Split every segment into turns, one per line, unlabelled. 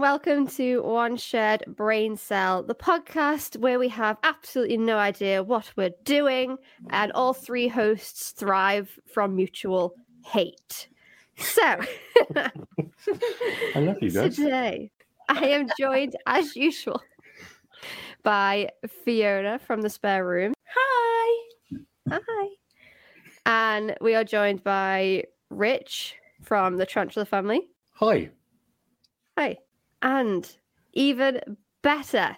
and welcome to One Shared Brain Cell, the podcast where we have absolutely no idea what we're doing, and all three hosts thrive from mutual hate. So,
I love you guys.
today I am joined, as usual, by Fiona from the spare room.
Hi.
Hi. And we are joined by Rich from the Tarantula family.
Hi.
Hi. And even better,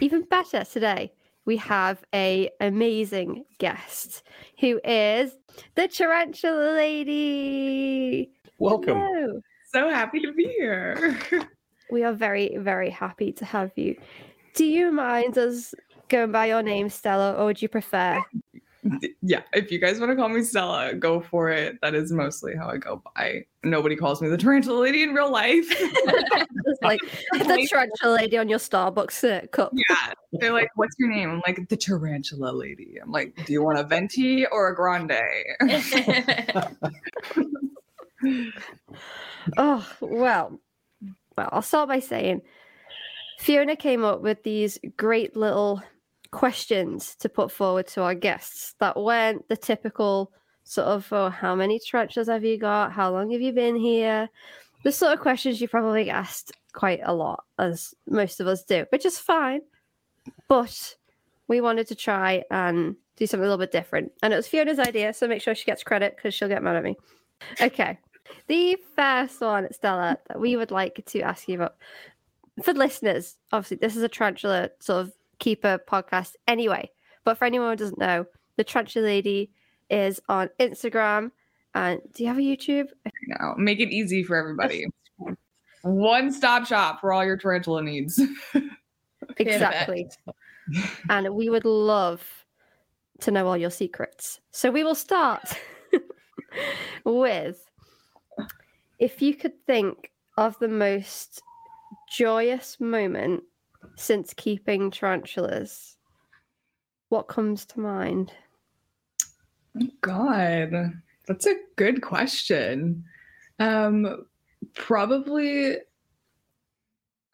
even better today, we have a amazing guest who is the Tarantula Lady.
Welcome.
Hello.
So happy to be here.
We are very, very happy to have you. Do you mind us going by your name, Stella, or would you prefer?
Yeah, if you guys want to call me Stella, go for it. That is mostly how I go by. Nobody calls me the tarantula lady in real life.
Like the Tarantula Lady on your Starbucks uh, cup.
yeah. They're like, what's your name? I'm like, the tarantula lady. I'm like, do you want a venti or a grande?
Oh, well, well, I'll start by saying Fiona came up with these great little questions to put forward to our guests that weren't the typical sort of, oh, how many tarantulas have you got? How long have you been here? The sort of questions you probably asked quite a lot, as most of us do, which is fine. But we wanted to try and do something a little bit different. And it was Fiona's idea, so make sure she gets credit because she'll get mad at me. Okay. The first one, Stella, that we would like to ask you about for listeners, obviously, this is a tarantula sort of keeper podcast anyway. But for anyone who doesn't know, the tarantula lady is on Instagram. And do you have a YouTube?
No, make it easy for everybody. One stop shop for all your tarantula needs.
Exactly. and we would love to know all your secrets. So we will start with if you could think of the most joyous moment since keeping tarantulas, what comes to mind?
God, that's a good question. Um, probably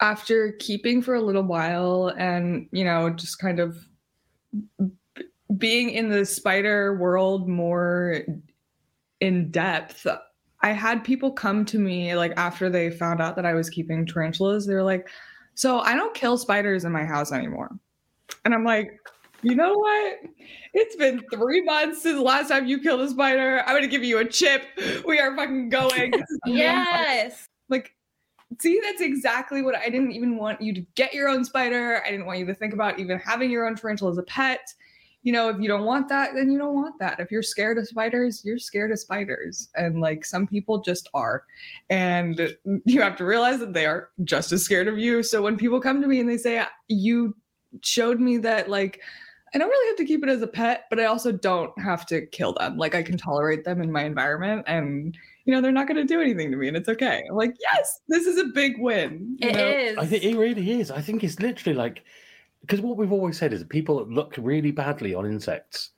after keeping for a little while and, you know, just kind of being in the spider world more in depth, I had people come to me like after they found out that I was keeping tarantulas. They were like, So I don't kill spiders in my house anymore. And I'm like, you know what? It's been three months since the last time you killed a spider. I'm gonna give you a chip. We are fucking going. This is amazing.
yes.
Like, see, that's exactly what I didn't even want you to get your own spider. I didn't want you to think about even having your own tarantula as a pet. You know, if you don't want that, then you don't want that. If you're scared of spiders, you're scared of spiders. And like some people just are. And you have to realize that they are just as scared of you. So when people come to me and they say, You showed me that, like, I don't really have to keep it as a pet, but I also don't have to kill them. Like I can tolerate them in my environment and you know, they're not gonna do anything to me and it's okay. I'm like, yes, this is a big win. you
It
know?
is.
I think it really is. I think it's literally like because what we've always said is that people look really badly on insects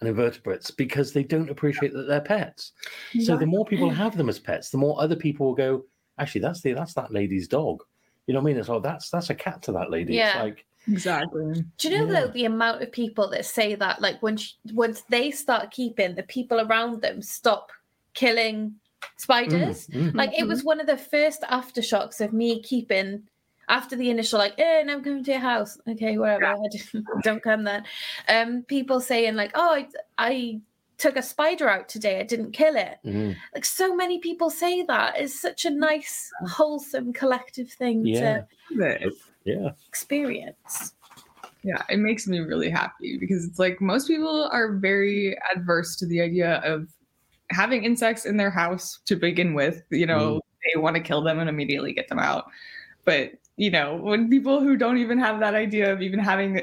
and invertebrates because they don't appreciate that they're pets. So the more people have them as pets, the more other people will go, actually, that's the that's that lady's dog. You know what I mean? It's like that's that's a cat to that lady. It's
Yeah.
like
Exactly.
Do you know
Yeah.
though the amount of people that say that like when sh- once they start keeping the people around them stop killing spiders?
mm, mm.
Like it was one of the first aftershocks of me keeping after the initial like, eh, no, I'm coming to your house. Okay, whatever. I just, don't come then. Um, people saying like, oh, I, I took a spider out today. I didn't kill it.
Mm.
Like so many people say that. It's such a nice, wholesome, collective thing
Yeah.
to
yeah.
experience.
Yeah, it makes me really happy because it's like most people are very adverse to the idea of having insects in their house to begin with. You know, they want to kill them and immediately get them out. But, you know, when people who don't even have that idea of even having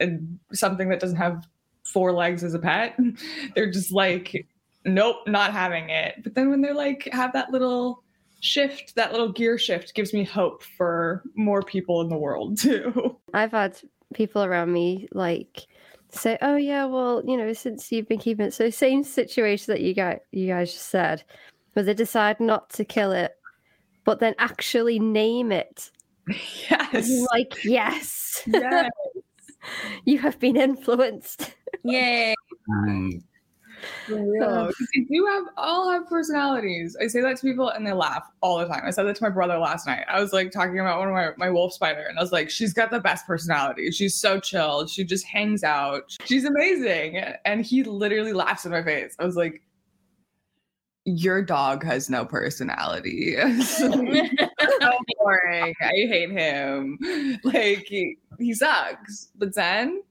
a, something that doesn't have four legs as a pet, they're just like, nope, not having it. But then when they're like, have that little shift, that little gear shift gives me hope for more people in the world too.
I've had people around me like say, "Oh yeah, well, you know, since you've been keeping it." So same situation that you guys you guys just said, where they decide not to kill it but then actually name it. And
Yes.
you're like, yes,
yes.
you have been influenced.
Yay.
For They do have all have personalities. I say that to people and they laugh all the time. I said that to my brother last night. I was like talking about one of my, my wolf spider and I was like, she's got the best personality. She's so chill. She just hangs out. She's amazing. And he literally laughs in my face. I was like, your dog has no personality. so boring. I hate him. Like he, he sucks. But Zen,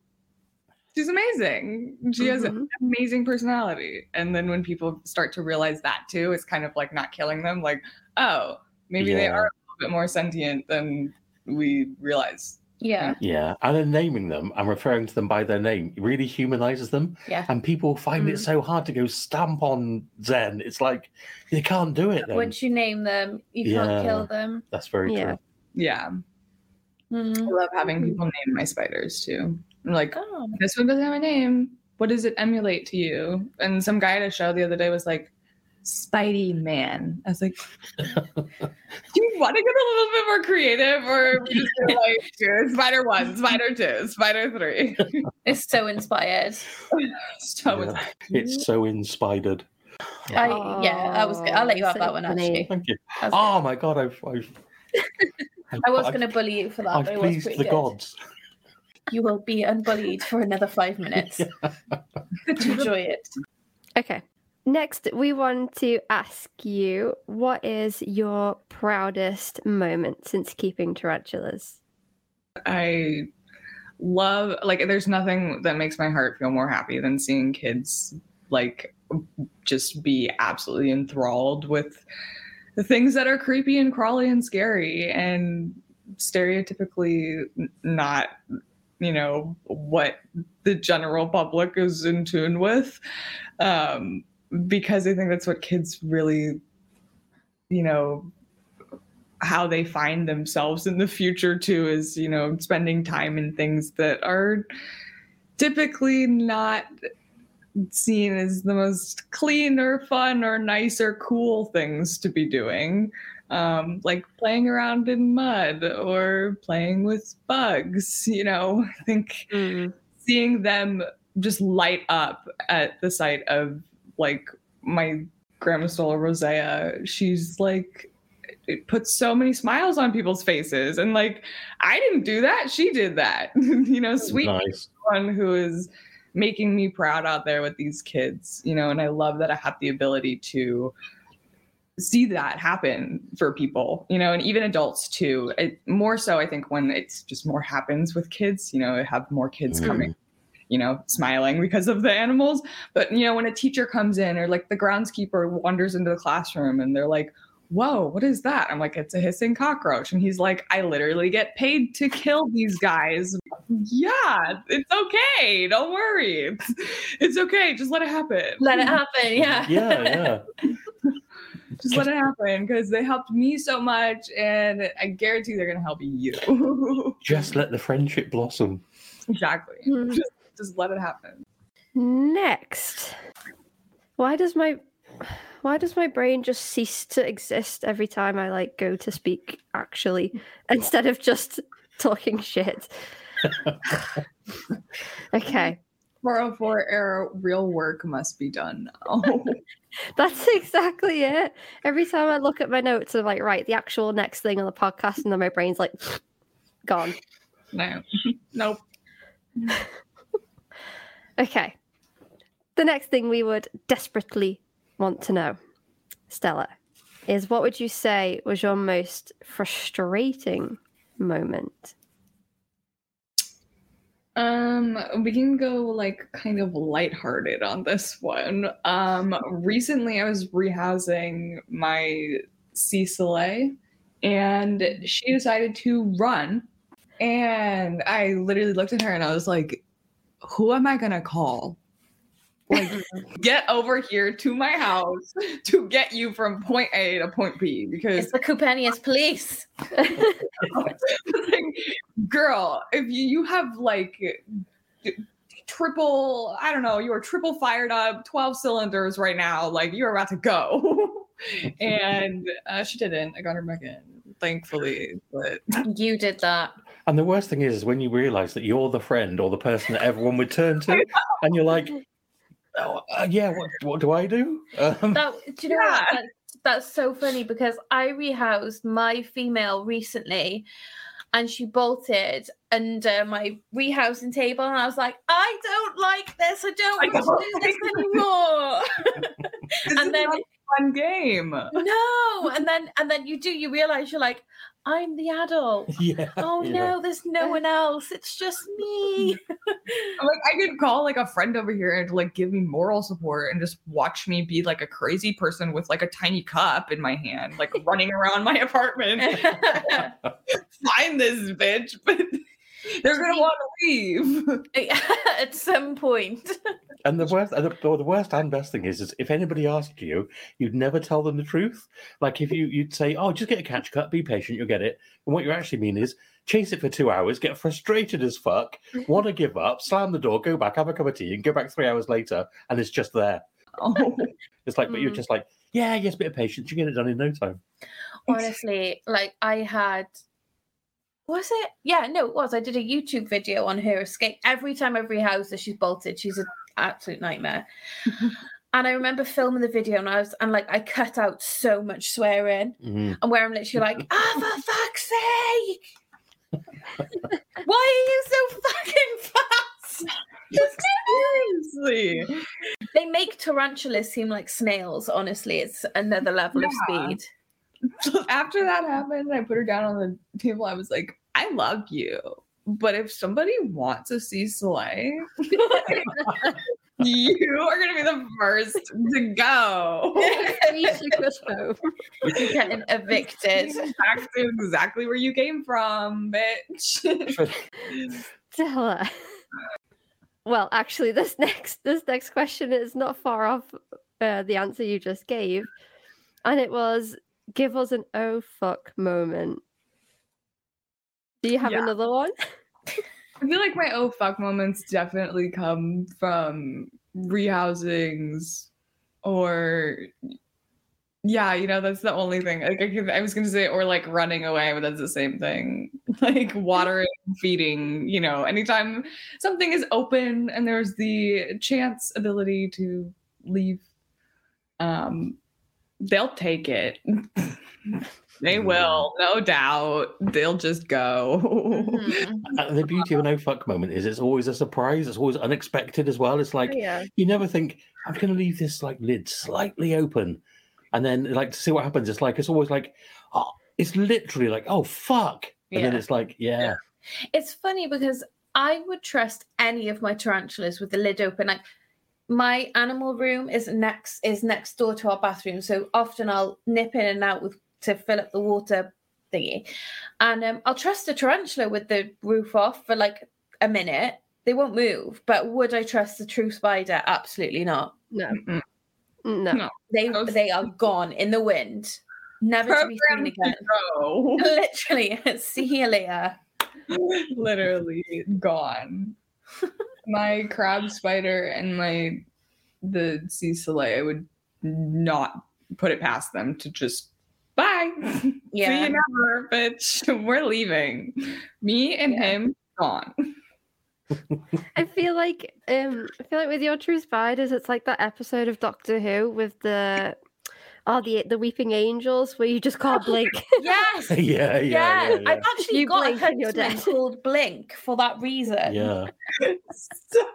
she's amazing. She has
Mhm.
an amazing personality. And then when people start to realize that too, it's kind of like not killing them. Like, oh, maybe they are a little bit more sentient than we realize.
Yeah.
yeah, and then naming them and referring to them by their name really humanizes them.
Yeah.
And people find it
Mm.
so hard to go stamp on Zen. It's like you can't do it. Then.
Once you name them, you
Yeah.
can't kill them.
That's very
Yeah.
true.
Yeah.
Mm.
I love having people name my spiders too. I'm like,
Oh.
this one doesn't have a name. What does it emulate to you? And some guy at a show the other day was like, Spidey Man. I was like, do you want to get a little bit more creative or just like "Sure, Spider One, Spider Two, Spider Three?
It's so inspired.
so
Yeah. It's so inspired.
I yeah, I was. I'll let you have
so
that one
funny.
actually.
Thank you.
That was
Oh my god, I've, I've, I've
I was going to bully you for that,
I've
but it was
pleased
pretty
the
good.
gods.
You will be unbullied for another five minutes. Enjoy it.
Okay. Next, we want to ask you what is your proudest moment since keeping tarantulas?
I love like there's nothing that makes my heart feel more happy than seeing kids like just be absolutely enthralled with the things that are creepy and crawly and scary and stereotypically not you know what the general public is in tune with um because i think that's what kids really you know how they find themselves in the future too is you know spending time in things that are typically not seen as the most clean or fun or nice or cool things to be doing. Um, like playing around in mud or playing with bugs you know i think seeing them just light up at the sight of like my Grammostola rosea, she's like it puts so many smiles on people's faces. And like I didn't do that. She did that. you know, sweet
Nice.
one who is making me proud out there with these kids, you know, and I love that I have the ability to see that happen for people, you know, and even adults too. It, more so, I think, when it's just more happens with kids, you know, I have more kids
Mm.
coming, you know, smiling because of the animals. But, you know, when a teacher comes in or like the groundskeeper wanders into the classroom and they're like, Whoa, what is that? I'm like, it's a hissing cockroach. And he's like, I literally get paid to kill these guys. Yeah, it's okay. Don't worry. It's, it's okay. Just let it happen.
Let it happen. Yeah.
Yeah, yeah.
Just let it happen because they helped me so much, and I guarantee they're gonna help you.
Just let the friendship blossom.
exactly.
Hmm.
Just, just let it happen.
Next, why does my why does my brain just cease to exist every time I like go to speak actually instead of just talking shit? okay,
404 era real work must be done now. Oh.
that's exactly it. Every time I look at my notes, I'm like, right, the actual next thing on the podcast, and then my brain's like, gone.
no. Nope.
Okay. The next thing we would desperately want to know, Stella, is what would you say was your most frustrating moment?
Um, we can go like kind of lighthearted on this one. Um, recently I was rehousing my Cecile and she decided to run. And I literally looked at her and I was like, who am I gonna call? Like, get over here to my house to get you from point A to point B because
It's the Copernicus police.
like, girl, if you, you have like triple, I don't know, you're triple fired up, 12 cylinders right now, like you're about to go. and uh, she didn't. I got her back in, thankfully. But
You did that.
And the worst thing is, is when you realize that you're the friend or the person that everyone would turn to, and you're like, oh, uh, yeah, what, what do I do? Um,
That do you know what?
Yeah.
That, that's so funny because I rehoused my female recently and she bolted under my rehousing table and I was like, I don't like this. I don't
I
want to do this anymore.
this
And then-
not a fun game.
no. And then and then you do, you realize you're like, I'm the adult.
yeah.
Oh
yeah.
no, there's no one else. It's just me.
Like I could call like a friend over here and like give me moral support and just watch me be like a crazy person with like a tiny cup in my hand, like running around my apartment. Find this bitch, but they're gonna want to leave.
At some point.
And the worst, and the, or the worst and best thing is, is if anybody asked you, you'd never tell them the truth. Like if you you'd say, "Oh, just get a catch cut, be patient, you'll get it." And what you actually mean is chase it for two hours, get frustrated as fuck, want to give up, slam the door, go back, have a cup of tea, and go back three hours later, and it's just there.
Oh,
It's like, but you're
Mm.
just like, yeah, yes, bit of patience, you get it done in no time.
honestly like i had was it? Yeah no it was. I did a youtube video on her escape. Every time i've rehoused her she's bolted she's an absolute nightmare. And i remember filming the video and i was and like i cut out so much swearing
Mhm.
and where i'm literally like ah for fuck's sake! Why are you so fucking fast?
Seriously.
they make tarantulas seem like snails honestly. It's another level of speed
after that happened, I put her down on the table. I was like, I love you. But if somebody wants to see Soleil, you are gonna be the first to go.
Please take us home.
you're getting evicted
Back to exactly where you came from, bitch.
Stella. Well, actually, this next this next question is not far off uh, the answer you just gave, and it was give us an oh fuck moment. Do you have
Yeah.
another one?
I feel like my oh fuck moments definitely come from rehousings or yeah, you know, that's the only thing. Like I, could, I was gonna say or like running away, but that's the same thing. Like watering, feeding, you know, anytime something is open and there's the chance ability to leave, um, they'll take it. they mm. will, no doubt. They'll just go.
And the beauty of an oh fuck moment is it's always a surprise. It's always unexpected as well. It's like
yeah.
you never think I'm going to leave this like lid slightly open, and then like to see what happens. It's like it's always like, oh, it's literally like oh fuck, and then it's like yeah,
It's funny because I would trust any of my tarantulas with the lid open. Like my animal room is next is next door to our bathroom, so often I'll nip in and out with to fill up the water thingy, and um, I'll trust a tarantula with the roof off for like a minute. They won't move, but would I trust the true spider? Absolutely not.
No.
Mm-mm.
No.
No.
They they are gone in the wind, never to be seen again.
to go.
Literally, see you later.
literally gone. my crab spider and my the sea soleil, I would not put it past them to just bye.
Yeah.
See you never, bitch. We're leaving. Me and
Yeah.
him gone.
I feel like um I feel like with your true spiders, it's like that episode of Doctor Who with the oh the the weeping angels where you just can't blink.
Yes.
yeah, yeah,
Yeah,
yeah, yeah.
I've actually
You
got a
blink and you're
called Blink for that reason.
yeah.
Stop.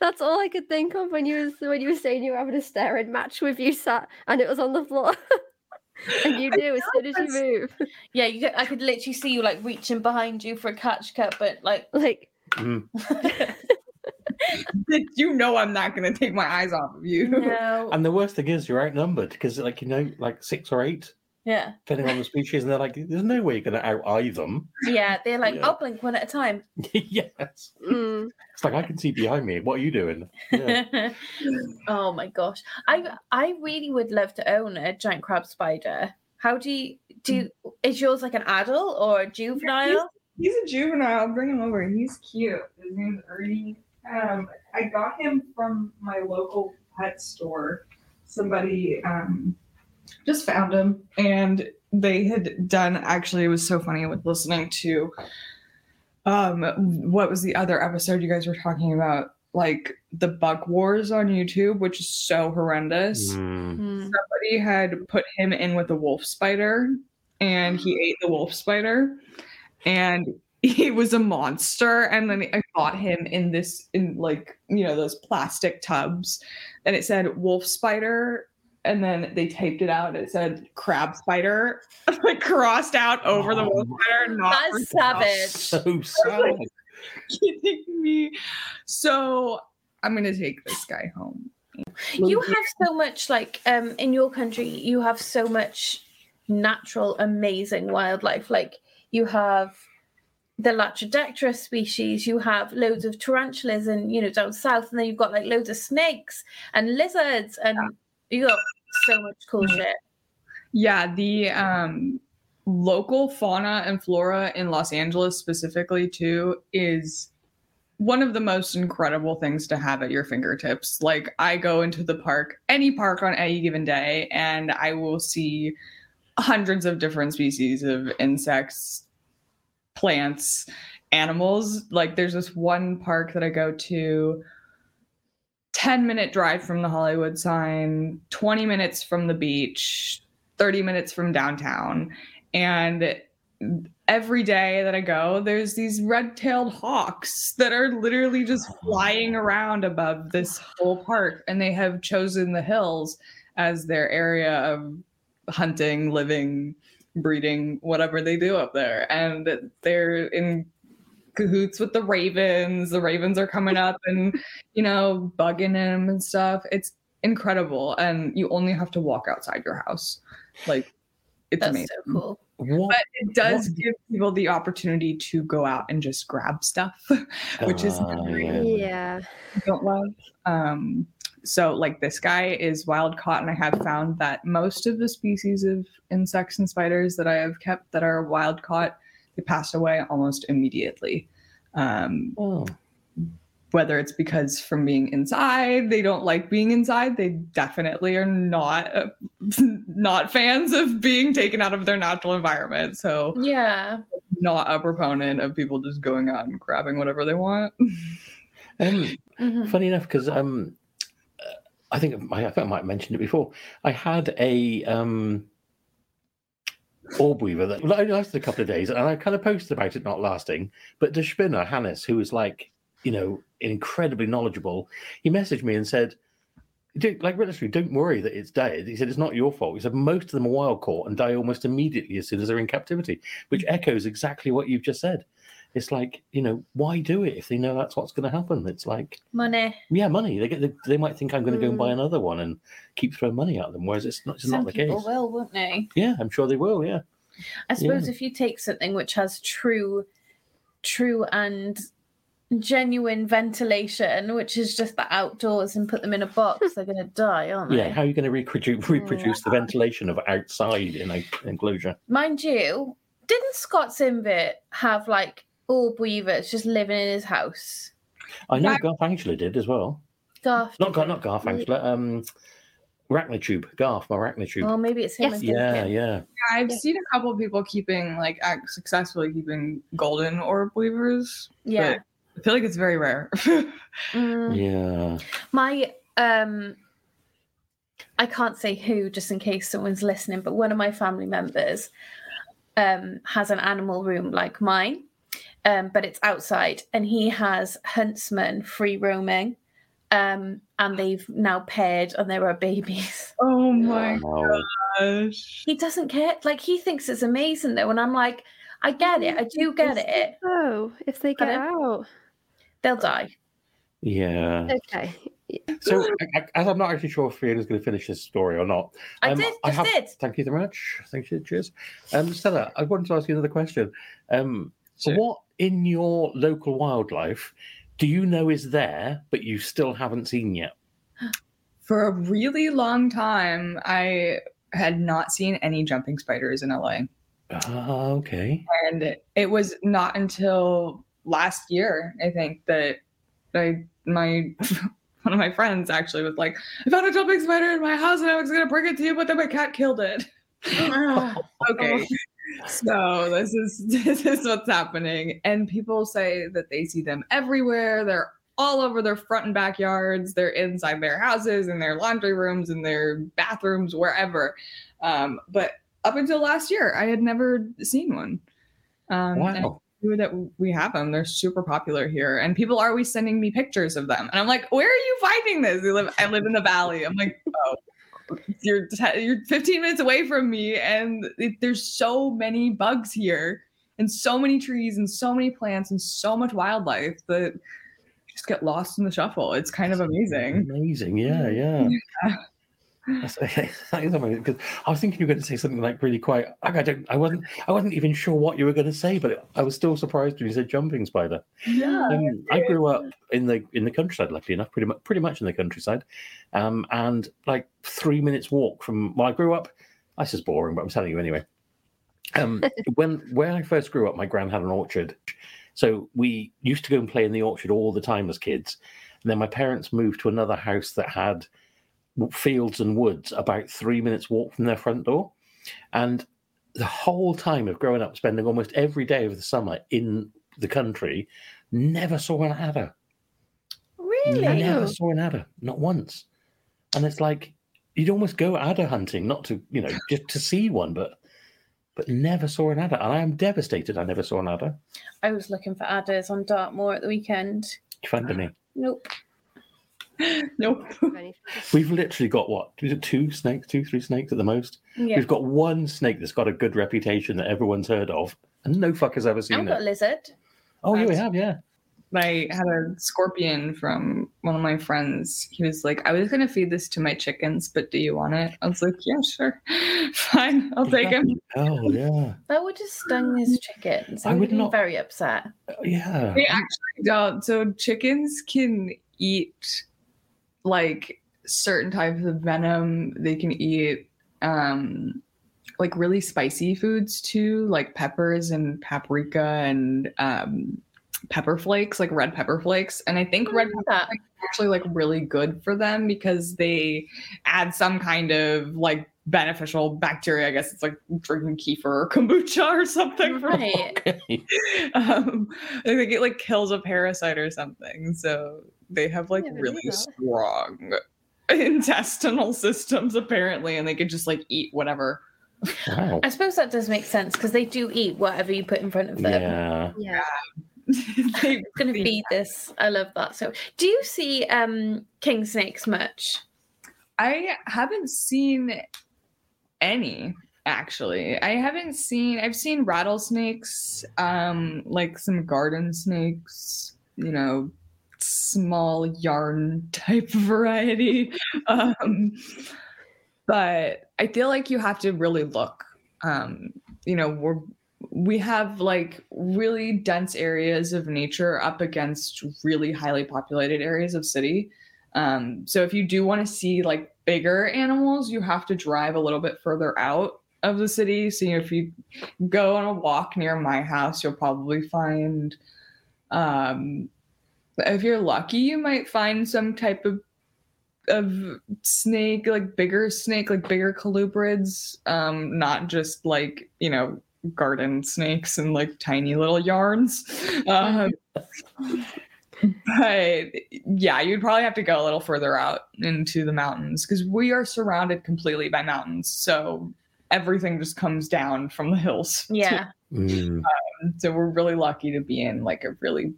That's all I could think of when you was when you were saying you were having a staring match with you sat and it was on the floor. and you do as soon as you move.
Yeah, you could, I could literally see you like reaching behind you for a catch cut, but like
Like
Mhm.
You know I'm not gonna take my eyes off of you.
no.
And the worst thing is you're outnumbered because like you know like six or eight
Yeah.
depending on the species, and they're like, there's no way you're going to out eye them.
Yeah, they're like,
Yeah.
I'll blink one at a time.
yes,
mm,
it's like I can see behind me. What are you doing? Yeah.
oh my gosh. I I really would love to own a giant crab spider. How do you do is yours like an adult or a juvenile?
He's a juvenile. Bring him over. He's cute. His name's Ernie. Um, I got him from my local pet store. Somebody um, just found him and they had done actually it was so funny with listening to um what was the other episode you guys were talking about like the bug wars on youtube which is so horrendous
Mm.
Mm.
somebody had put him in with a wolf spider and he ate the wolf spider and he was a monster and then i got him in this in like you know those plastic tubs and it said wolf spider and then they taped it out and it said crab spider like crossed out over the wolf
Oh.
spider not
That's savage.
So sad.
kidding me so i'm gonna take this guy home
You have so much like um in your country, you have so much natural, amazing wildlife. Like you have the Latrodectus species, you have loads of tarantulas and you know down south, and then you've got like loads of snakes and lizards and you got so much cool shit.
Yeah, the um, local fauna and flora in Los Angeles specifically too is one of the most incredible things to have at your fingertips. Like I go into the park, any park on any given day, and I will see hundreds of different species of insects, plants, animals. Like there's this one park that I go to 10 minute drive from the Hollywood sign, 20 minutes from the beach, 30 minutes from downtown. And every day that I go, there's these red tailed hawks that are literally just flying around above this whole park. And they have chosen the hills as their area of hunting, living, breeding, whatever they do up there. And they're in cahoots with the ravens. The ravens are coming up and, you know, bugging him and stuff. It's incredible. And you only have to walk outside your house. Like, it's
That's
amazing.
so cool.
What?
But it does
What-
give people the opportunity to go out and just grab stuff, which is
Ah, yeah.
Yeah.
I don't love. Um, so like this guy is wild caught, and I have found that most of the species of insects and spiders that I have kept that are wild caught, they pass away almost immediately. Um,
Oh.
whether it's because from being inside they don't like being inside they definitely are not uh, not fans of being taken out of their natural environment so
Yeah.
not a proponent of people just going out and grabbing whatever they want
Um,
Mhm.
funny enough, because um, I think I, I might have mentioned it before. I had a um, orb weaver that only lasted a couple of days, and I kind of posted about it not lasting. But the spinner Hannes, who was like, you know, incredibly knowledgeable, he messaged me and said. Like literally, don't worry that it's dead. He said it's not your fault. He said most of them are wild caught and die almost immediately as soon as they're in captivity, which echoes exactly what you've just said. It's like you know, why do it if they know that's what's going to happen? It's like
Money.
yeah, money. They get they, they might think I'm going to go and buy
Mm.
another one and keep throwing money at them, whereas it's not, it's
Some
not the
people
case.
will, won't they?
Yeah, I'm sure they will. Yeah,
I suppose
Yeah.
if you take something which has true, true and genuine ventilation, which is just the outdoors, and put them in a box, they're going to die, aren't they?
yeah. How are you going to reproduce reproduce the ventilation of outside in a enclosure?
Mind you, didn't Scott Simbit have like orb weavers just living in his house?
I know
Right.
Garth Angela did as well.
Garth.
Not
did
Garth,
it.
not Garth Angela. Um, Arachnotube. Garth, my Arachnotube.
Well, maybe it's him.
Yes.
I'm
yeah, yeah.
i've
Yeah.
seen a couple of people keeping like successfully keeping golden orb weavers
Yeah.
i feel like it's very rare
Mm.
Yeah.
My um I can't say who just in case someone's listening, but one of my family members um has an animal room like mine. Um, but it's outside and he has huntsmen free roaming. Um, and they've now paired and there are babies.
oh my
Wow.
gosh
He doesn't care. Like he thinks it's amazing though, and I'm like, I get it, I do get it.
Oh, if they get
Pardon?
out.
They'll die.
Yeah.
Okay.
So, I- I- as I'm not actually sure if Fiona's going to finish this story or not,
I
Um,
did,
I
just
have-
did.
thank you very much. Thank you. Cheers. Um, Stella, I wanted to ask you another question. Um,
Sure.
What in your local wildlife do you know is there, but you still haven't seen yet?
for a really long time i had not seen any jumping spiders in la
Ah, okay.
and it, it was not until last year i think that i my one of my friends actually was like, I found a jumping spider in my house and I was gonna bring it to you, but then my cat killed it. okay. So this is this is what's happening. And people say that they see them everywhere. They're all over their front and backyards. They're inside their houses, in their laundry rooms, in their bathrooms, wherever. Um, but up until last year, I had never seen one. Um,
Wow.
That we have them. They're super popular here, and people are always sending me pictures of them. And I'm like, "Where are you finding this?" They live. I live in the valley. I'm like, "Oh, you're te- you're 15 minutes away from me, and it, there's so many bugs here, and so many trees, and so many plants, and so much wildlife that just get lost in the shuffle. It's kind of amazing.
Amazing. Yeah, yeah. That's, amazing because I was thinking you were going to say something like really quite. I don't. I wasn't. I wasn't even sure what you were going to say, but I was still surprised when you said jumping spider.
Yeah.
Um, I grew up in the in the countryside, luckily enough, pretty much pretty much in the countryside, um, and like three minutes walk from. Well, I grew up. This is boring, but I'm telling you anyway. Um, when when I first grew up, my gran had an orchard, so we used to go and play in the orchard all the time as kids. And then my parents moved to another house that had fields and woods about three minutes walk from their front door, and the whole time of growing up, spending almost every day of the summer in the country, never saw an adder.
Really?
I never saw an adder, not once. And it's like you'd almost go adder hunting, not to you know just to see one, but but never saw an adder. And I am devastated. I never saw an adder.
I was looking for adders on Dartmoor at the weekend.
You find any?
Nope.
Nope.
We've literally got what? Is it two snakes, two, three snakes at the most?
Yeah.
We've got one snake that's got a good reputation that everyone's heard of, and no fucker's ever seen it.
I've
seen
got a lizard.
Oh, yeah, we have, yeah.
I had a scorpion from one of my friends. He was like, I was going to feed this to my chickens, but do you want it? I was like, yeah, sure. Fine. I'll take him.
Oh, yeah.
That would have stung his chickens.
I
I
would
would be
not-
very upset.
Uh, yeah.
They actually don't. So chickens can eat like certain types of venom. They can eat um like really spicy foods too, like peppers and paprika and um pepper flakes, like red pepper flakes. And I think red pepper flakes are actually like really good for them because they add some kind of like beneficial bacteria. I guess it's like drinking kefir or kombucha or something.
Right.
Um, I think it like kills a parasite or something. So they have like
Never knew
really strong intestinal systems apparently, and they could just like eat whatever.
Wow.
I suppose that does make sense because they do eat whatever you put in front of them.
Yeah.
Yeah.
they,
It's gonna
they-
be this. I love that. So, do you see um king snakes much?
I haven't seen any actually. I haven't seen. I've seen rattlesnakes, um, like some garden snakes. You know, small yarn type variety. Um, but I feel like you have to really look. Um, you know, we're we have like really dense areas of nature up against really highly populated areas of city. Um, so if you do want to see like bigger animals, you have to drive a little bit further out of the city. So if you go on a walk near my house, you'll probably find um if you're lucky, you might find some type of of snake, like bigger snake, like bigger colubrids, um, not just like, you know, garden snakes and like tiny little yarns. Um, but yeah, you'd probably have to go a little further out into the mountains because we are surrounded completely by mountains. So everything just comes down from the hills.
Yeah.
Mm.
So we're really lucky to be in like a really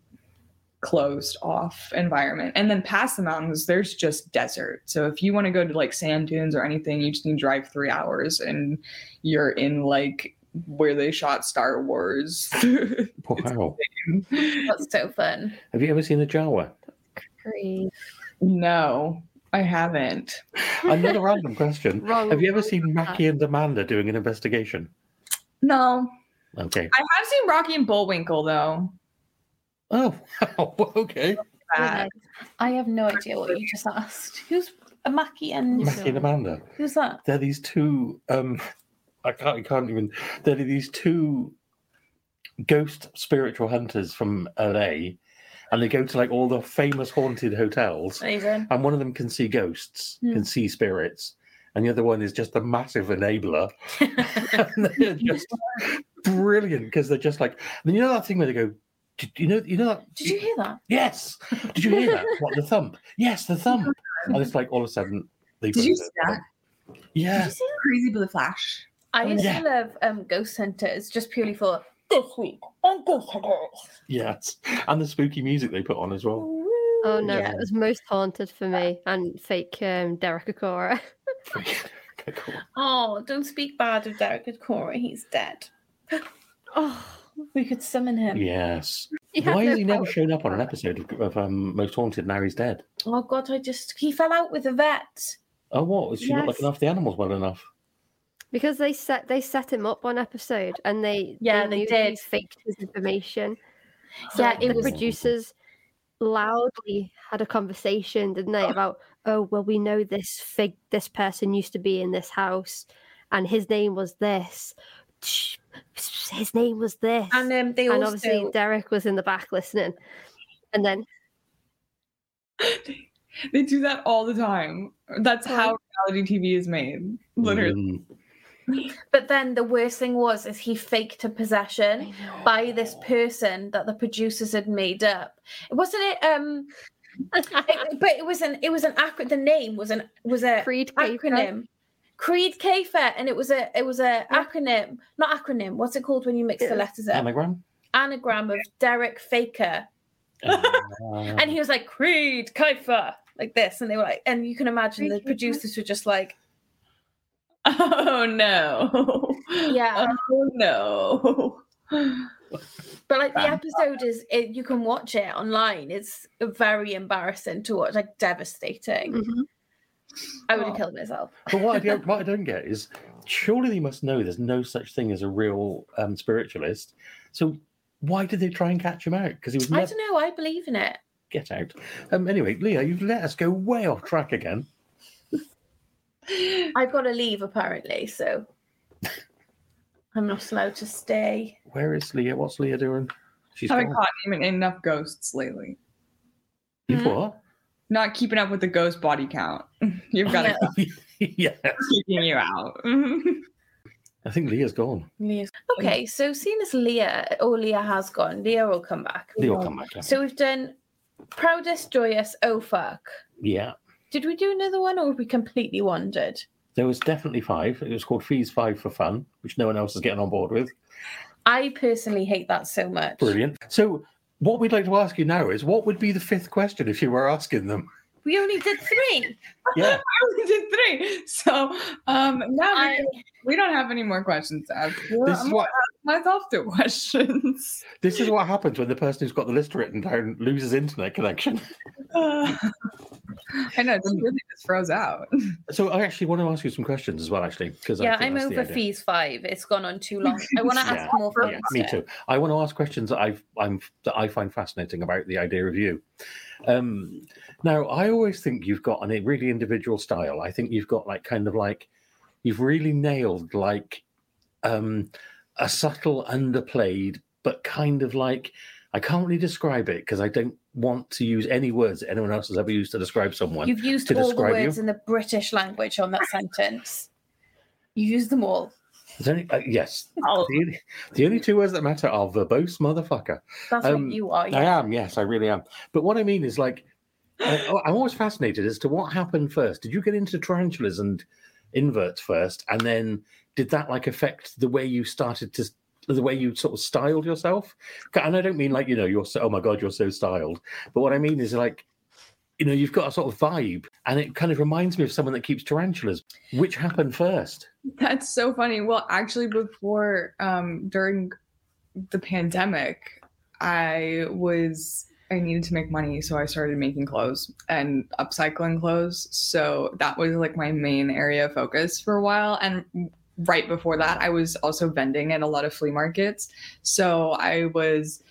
closed off environment. And then past the mountains, there's just desert. So if you want to go to like sand dunes or anything, you just need to drive three hours and you're in like where they shot Star Wars.
Wow.
That's so fun.
Have you ever seen the Jawa?
Great.
no, I haven't.
Another random question.
Wrong.
Have you ever seen Mackie and Amanda doing an investigation?
No.
Okay.
I have seen Rocky and Bullwinkle though.
Oh, wow. Okay.
I have no idea what you just asked. Who's a Mackie and
Mackie and Amanda.
who's that?
They're these two. Um, I can't. I can't even. They're these two ghost spiritual hunters from LA, and they go to like all the famous haunted hotels,
Amazing.
and one of them can see ghosts,
Hmm.
can see spirits, and the other one is just a massive enabler. and they're just brilliant because they're just like, and you know that thing where they go, "Did you know, you know that?
Did you hear that?
Yes. Did you hear that? what the thump? Yes, the thump. And it's like all of a sudden they.
Did you
put
see
it-
that?
Did
Yeah.
you see that?
Crazy Blue Flash.
I used
Yeah.
to love um, Ghost Hunters just purely for this week on Ghost Hunters.
Yes. And the spooky music they put on as well.
Oh no,
Yeah.
it was most haunted for me and fake um, Derek
Acorah.
Oh, don't speak bad of Derek Acorah. He's dead. Oh, we could summon him.
Yes.
He had
Why
no
has he never
power.
shown up on an episode of, of um, Most Haunted? Now he's dead.
Oh God, I just he fell out with a vet.
Oh, what? Was she not
Yes.
looking after the animals well enough?
Because they set they set him up one episode and they
Yeah, they
knew
did.
faked his information. So
Yeah, it
the
was-
producers loudly had a conversation, didn't they, about oh well we know this fig this person used to be in this house and his name was this. Shh, His name was this.
And um, they
and
also
obviously Derek was in the back listening. And then
They do that all the time. That's how reality TV is made. Literally.
Mm.
But then the worst thing was is he faked a possession by this person that the producers had made up. Wasn't it um it- but it was an it was an acronym the name was an was a
Kreed Kafer.
acronym. Kreed Kafer, and it was a it was a acronym, not acronym. What's it called when you mix the letters up?
Anagram?
Anagram of Derek Faker,
Uh,
and he was like Kreed Kafer, like this, and they were like, and you can imagine the
Creed
producers were just like,
Oh no.
yeah.
Oh no.
But like the episode is, it, you can watch it online. It's very embarrassing to watch, like devastating.
Mhm.
I would have
Oh.
killed myself.
But what I, don't, what I don't get is surely they must know there's no such thing as a real um, spiritualist. So why did they try and catch him out? Because he was
I don't know. I believe in it.
get out. Um, anyway, Leah, you've let us go way off track again.
I've got to leave apparently, so I'm not allowed to stay.
Where is Leah? What's Leah doing? She's
haven't
gone.
caught even enough ghosts lately.
You've
Hmm?
what?
Not keeping up with the ghost body count. You've got to yeah.
yes.
keeping you out.
I think Leah's gone.
Leah's- Okay, so seeing as Leah or Leah has gone, Leah will come back.
Leah will come back. yeah.
So we've done proudest, joyous, oh fuck.
yeah.
Did we do another one or have we completely wandered?
There was definitely five. It was called Fees Five for Fun, which no one else is getting on board with.
I personally hate that so much.
Brilliant. So, what we'd like to ask you now is what would be the fifth question if you were asking them?
We only did three.
Yeah.
we did three. So um now
I,
we don't have any more questions to ask. Well,
This
I'm
is what
gonna ask myself two questions.
this is what happens when the person who's got the list written down loses internet connection.
Uh, I know, it really just froze out.
So I actually want to ask you some questions as well, actually, because
yeah,
I think
I'm over
idea.
fees five. It's gone on too long. I want to ask
Yeah.
more for
Yeah, me too. I want to ask questions that I've I'm that I find fascinating about the idea of you. Um, now, I always think you've got a really individual style. I think you've got like kind of like you've really nailed like um, a subtle, underplayed, but kind of like I can't really describe it because I don't want to use any words that anyone else has ever used to describe someone.
You've used
to
all the
describe you.
words in the British language on that sentence. You've used them all.
Only, uh, yes,
Oh.
the, only, the only two words that matter are verbose motherfucker.
That's
Um,
what you are.
I am, yes, I really am. But what I mean is like, I, I'm always fascinated as to what happened first. Did you get into tarantulas and inverts first, and then did that like affect the way you started to, the way you sort of styled yourself? And I don't mean like you know you're so oh my god you're so styled, but what I mean is like, you know you've got a sort of vibe, and it kind of reminds me of someone that keeps tarantulas. Which happened first?
That's so funny. Well, actually, before um during the pandemic, I was I needed to make money, so I started making clothes and upcycling clothes. So that was like my main area of focus for a while. And right before that, I was also vending at a lot of flea markets. So I was,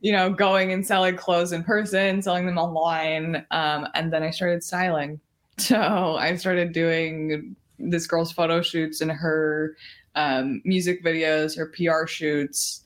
you know, going and selling clothes in person, selling them online, um, and then I started styling. So I started doing this girl's photo shoots and her um, music videos, her PR shoots,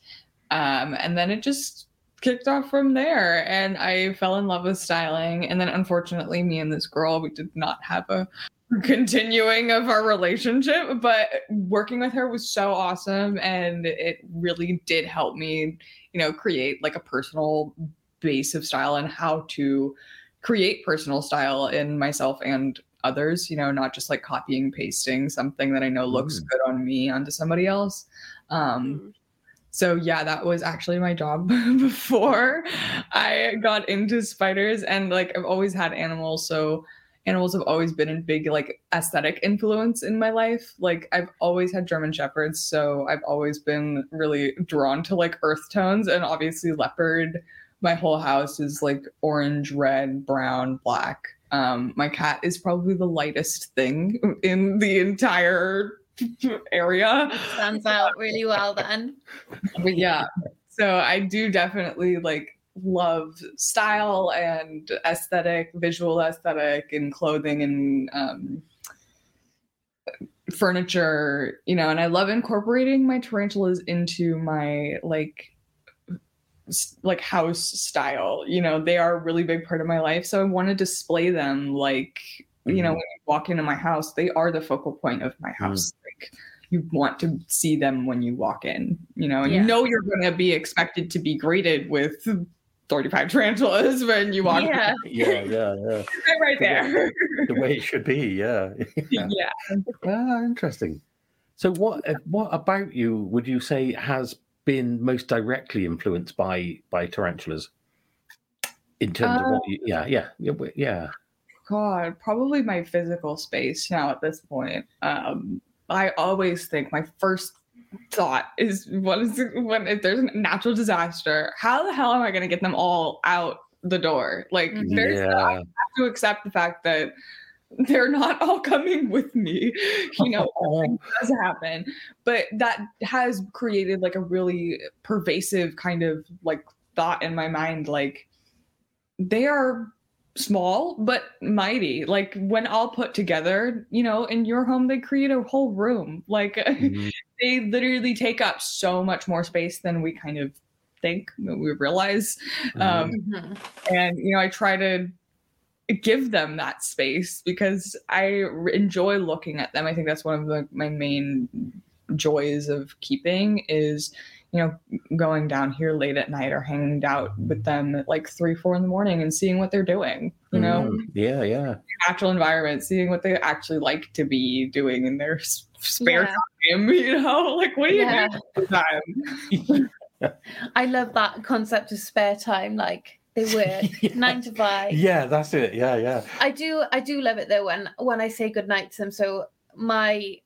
um, and then it just kicked off from there and I fell in love with styling. And then unfortunately, me and this girl, we did not have a continuing of our relationship, but working with her was so awesome and it really did help me, you know, create like a personal base of style and how to create personal style in myself and others, you know, not just like copying pasting something that I know looks
Mm.
good on me onto somebody else. Um so yeah, that was actually my job before I got into spiders and like I've always had animals so animals have always been a big like aesthetic influence in my life. Like I've always had German shepherds so I've always been really drawn to like earth tones and obviously leopard my whole house is like orange, red, brown, black. Um my cat is probably the lightest thing in the entire area.
It Stands out really well then.
but yeah so i do definitely like love style and aesthetic visual aesthetic and clothing and um furniture you know and i love incorporating my tarantulas into my like like house style you know they are a really big part of my life so i want to display them like you know
Mhm.
when you walk into my house they are the focal point of my house like you want to see them when you walk in you know and
Yeah.
you know you're going to be expected to be greeted with 35 tarantulas when you walk
Yeah.
Yeah, yeah, yeah.
in right there
The way it should be. Yeah.
yeah
Ah, interesting. So, what uh, what about you would you say has been most directly influenced by by tarantulas? In terms of what, you, yeah, yeah, yeah, yeah.
God, probably my physical space now at this point. Um, I always think my first thought is what is when if there's a natural disaster, how the hell am I going to get them all out the door? Like,
Mhm.
there's I have to accept the fact that they're not all coming with me. You know, does happen but that has created like a really pervasive kind of like thought in my mind like they are small but mighty. Like when all put together you know in your home they create a whole room. Like
mm,
they literally take up so much more space than we kind of think we realize. Um
Mhm.
and you know i try to give them that space because i r- enjoy looking at them. I think that's one of the, my main joys of keeping is you know going down here late at night or hanging out with them at like three four in the morning and seeing what they're doing you know
mm, yeah, yeah.
natural environment seeing what they actually like to be doing in their spare
Yeah.
time you know like what do you
Yeah.
do with time
I love that concept of spare time. Like they work
Yeah.
nine to five.
Yeah, that's it. Yeah, yeah.
I do I do love it though when when I say goodnight to them. So my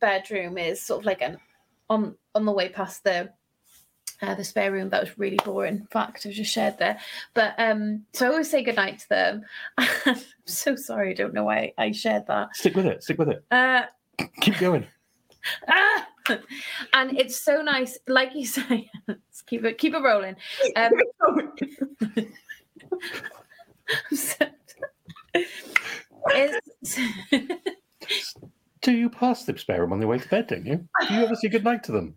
bedroom is sort of like an on on the way past the uh, the spare room that was really boring fact I just shared there. But um so I always say goodnight to them. I'm so sorry, I don't know why I shared that.
Stick with it. Stick with it.
Uh
Keep going.
ah! and it's so nice, like you say, let's keep it keep it rolling. Um so-
Do you pass the spare room on the way to bed? Don't you? Do you ever say goodnight to them?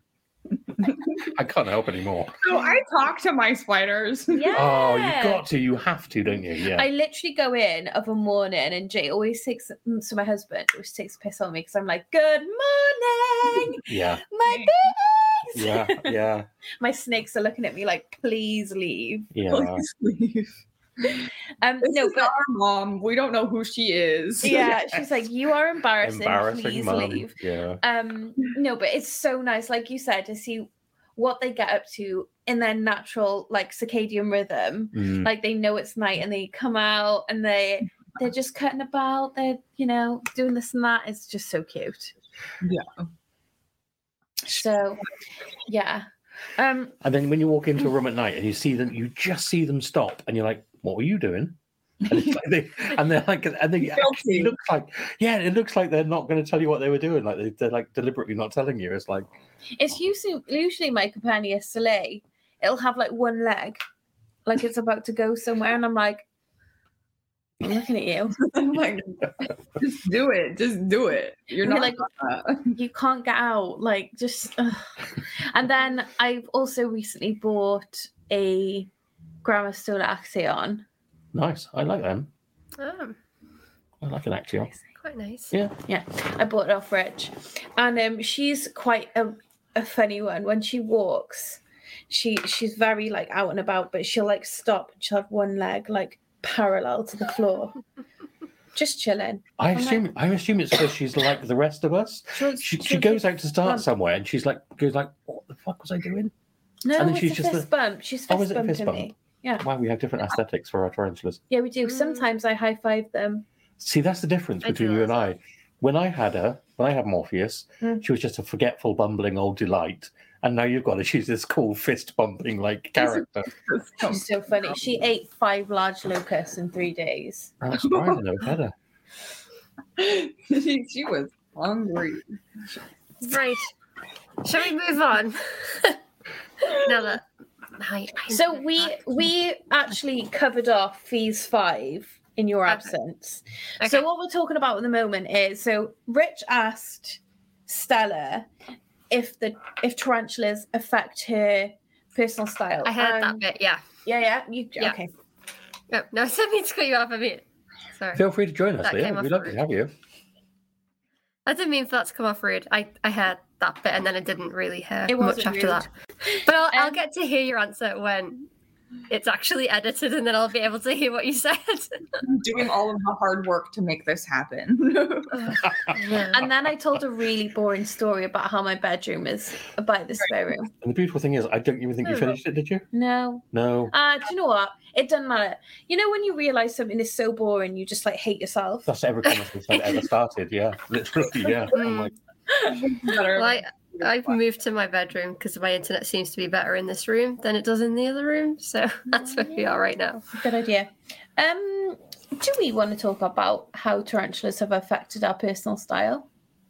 I can't help anymore.
so i talk to my spiders
yeah.
Oh, you got to. You have to, don't you? Yeah.
I literally go in of a morning, and Jay always takes. mm, So my husband always takes piss on me because I'm like, "Good morning,
Yeah.
my babies."
Yeah. Yeah.
my snakes are looking at me like, "Please leave."
Yeah.
Please leave.
Um,
This
no,
is
but
our mom. We don't know who she is.
yeah, she's like, "You are embarrassing.
Embarrassing,
Please
mum.
leave."
Yeah.
Um, no, but it's so nice, like you said, to see what they get up to in their natural, like circadian rhythm.
Mm.
like they know it's night and they come out and they they're just cutting about they're you know doing this and that it's just so cute
Yeah.
so yeah um
And then when you walk into a room at night and you see them, you just see them stop, and you're like, "What were you doing?" And, like they, and they're like, and they actually
Guilty.
looks like, yeah, it looks like they're not going to tell you what they were doing. Like they, they're like deliberately not telling you. It's like,
it's oh. usually usually my companion soleil it'll have like one leg like it's about to go somewhere and i'm like I'm looking at you.
I'm like, just do it. Just do it. You're not
like-
like,
You can't get out. Like just. ugh. And then I've also recently bought a Grammostola Axion.
Nice. I like them.
Oh,
I like an Axiom.
quite nice.
Yeah. Yeah.
I bought it off Rich, and um, she's quite a, a funny one. When she walks, she she's very like out and about, but she'll like stop. and She'll have one leg like parallel to the floor, just chilling.
I
I'm like-
assume I assume it's because she's like the rest of us.
She'll,
She, she
she'll
goes out to start
bump.
somewhere and she's like goes like, What the fuck was I doing?
No,
and then
it's
she's
a
just
fist
the-
bump. She's
Oh,
fist
is it a fist bump?
me. Yeah,
Wow, we have different aesthetics for our tarantulas.
yeah, we do.
Mm.
Sometimes I high five them.
See, that's the difference
I
between you and. I. When I had her, when I had Morpheus,
Mm.
she was just a forgetful, bumbling old delight. And now you've got her, she's this cool fist bumping like character.
She's so funny. She ate five large locusts in three days.
That's surprising, never had her.
she, she was hungry.
Right. Shall we move on? now that I, I
So we
that.
we actually covered off fees five in your
Okay.
absence.
Okay.
So what we're talking about at the moment is so Rich asked Stella if the if tarantulas affect her personal style.
I heard that bit. Yeah.
Yeah, yeah. You
Yeah.
okay?
No, no, I didn't to cut you off. a bit. sorry.
Feel free to join us,
That
Leah. We'd love to have you.
I didn't mean for that to come off rude. I, I heard that bit and then I didn't really hear
It
much after
rude.
that. But I'll, I'll
Um,
get to hear your answer when it's actually edited and then I'll be able to hear what you said.
I'm doing all of the hard work to make this happen.
And then I told a really boring story about how my bedroom is about the spare room.
And the beautiful thing is, I don't even think you
Oh.
finished it, did you?
No.
No.
Uh, do you know what? It doesn't matter. You know when you realize something is so boring, you just like hate yourself.
That's every conversation I've ever started. Yeah, literally. Yeah. I'm like,
Better.
Well, I, I've moved to my bedroom because my internet seems to be better in this room than it does in the other room. So that's where we are right now.
Good idea. Um, do we want to talk about how tarantulas have affected our personal style?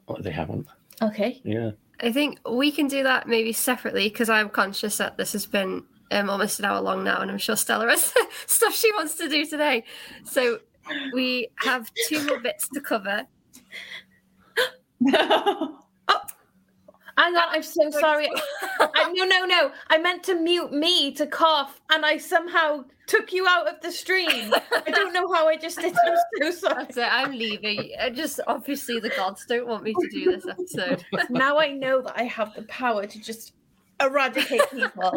oh, they haven't.
Okay.
Yeah.
I think we can do that maybe separately because I'm conscious that this has been um, almost an hour long now, and I'm sure Stella has stuff she wants to do today. So we have two more bits to cover.
Hang on, I'm so sorry. I, no, no, no. I meant to mute me to cough, and I somehow took you out of the stream. I don't know how I just did. I'm so sorry.
That's it. I'm leaving. I just obviously the gods don't want me to do this episode.
Now I know that I have the power to just eradicate people.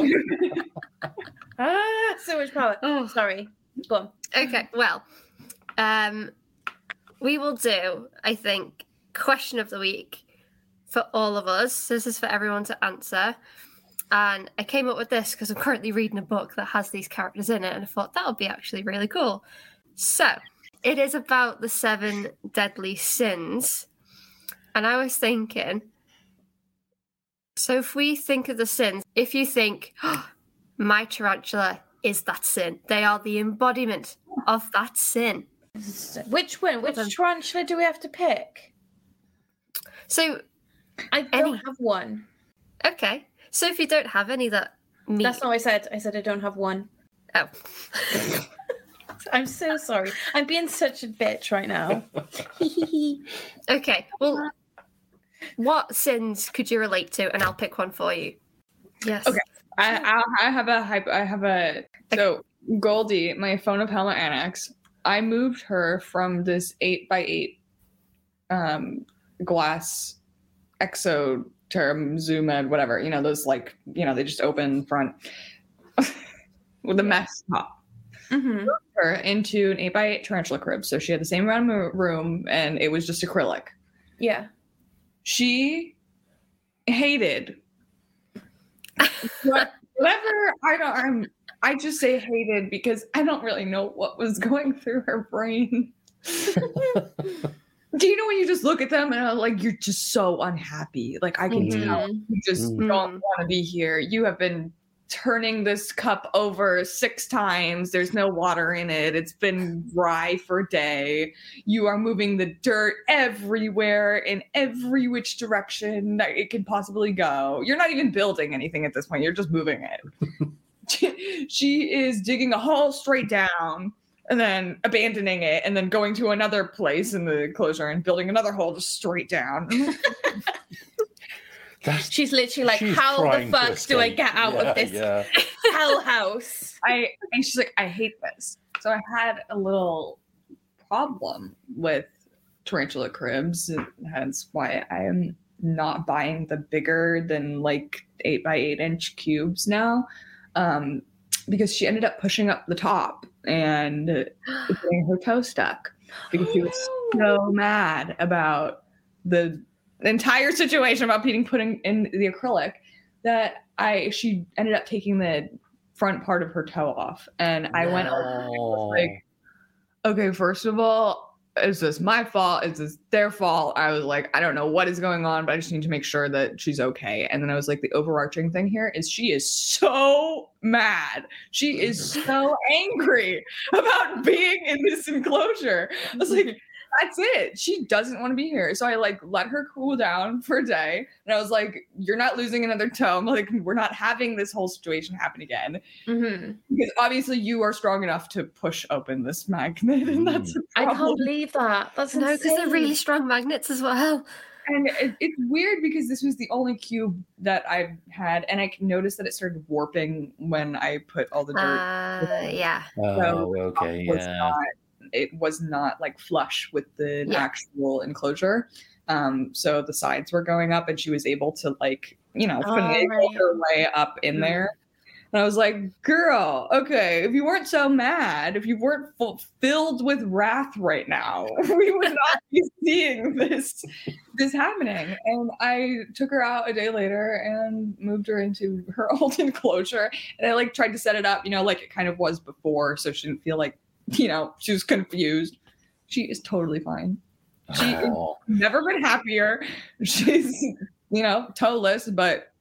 ah, so much power.
Oh,
Sorry. Go on.
Okay, well, um, we will do, I think, question of the week for all of us. So this is for everyone to answer. And I came up with this because I'm currently reading a book that has these characters in it, and I thought that would be actually really cool. So it is about the seven deadly sins. And I was thinking, so if we think of the sins, if you think, my tarantula is that sin, they are the embodiment of that sin.
Which one? Which tarantula do we have to pick?
So,
I don't
Any.
have one.
okay. So if you don't have any that meet,
That's not what I said. I said I don't have one.
oh.
I'm so sorry. I'm being such a bitch right now.
okay. Well, what sins could you relate to? And I'll pick one for you. Yes.
Okay. I, I I have a hype. I have a so Goldie, my Aphonopelma anax. I moved her from this eight by eight um glass exoterm zoom ed whatever you know those like you know they just open front with a mesh top.
Hmm
her into an eight by eight tarantula crib so she had the same round mo- room and it was just acrylic.
Yeah.
she hated whatever i don't i'm i just say hated because i don't really know what was going through her brain do you know when you just look at them and are like you're just so unhappy like i can
Mhm.
tell you just
Mhm.
don't want to be here you have been turning this cup over six times there's no water in it it's been dry for a day you are moving the dirt everywhere in every which direction that it can possibly go. You're not even building anything at this point, you're just moving it. she is digging a hole straight down. And then abandoning it and then going to another place in the enclosure and building another hole just straight down.
That's
She's literally like,
she's
how the fuck do I get out
Yeah,
of this
Yeah.
hell house?
I and she's like, I hate this. So I had a little problem with tarantula cribs, and hence why I am not buying the bigger than like eight by eight inch cubes now. Um, because she ended up pushing up the top and getting her toe stuck because she was oh. so mad about the entire situation about being putting in the acrylic that I she ended up taking the front part of her toe off and I went
Oh.
like okay first of all is this my fault? Is this their fault? I was like I don't know what is going on but I just need to make sure that she's okay. And then I was like the overarching thing here is she is so mad. She is so angry about being in this enclosure. I was like that's it. She doesn't want to be here. So I like let her cool down for a day. And I was like, you're not losing another toe. I'm like, we're not having this whole situation happen again.
Mhm.
Because obviously you are strong enough to push open this magnet. And that's a
I
problem.
can't believe that. That's
No, because they're really strong magnets as well.
And it, it's weird because this was the only cube that I've had. And I noticed that it started warping when I put all the dirt.
Uh, yeah.
Oh, okay,
was
yeah.
not it was not like flush with the
Yeah.
actual enclosure. Um, so the sides were going up and she was able to like, you know,
Oh, right.
her way up in
Mhm.
there. And I was like, girl, okay, if you weren't so mad, if you weren't full, filled with wrath right now, we would not be seeing this this happening. And I took her out a day later and moved her into her old enclosure. And I like tried to set it up, you know, like it kind of was before, so she didn't feel like, you know, she was confused. She is totally fine. She-
Oh.
Never been happier. She's, you know, toeless, but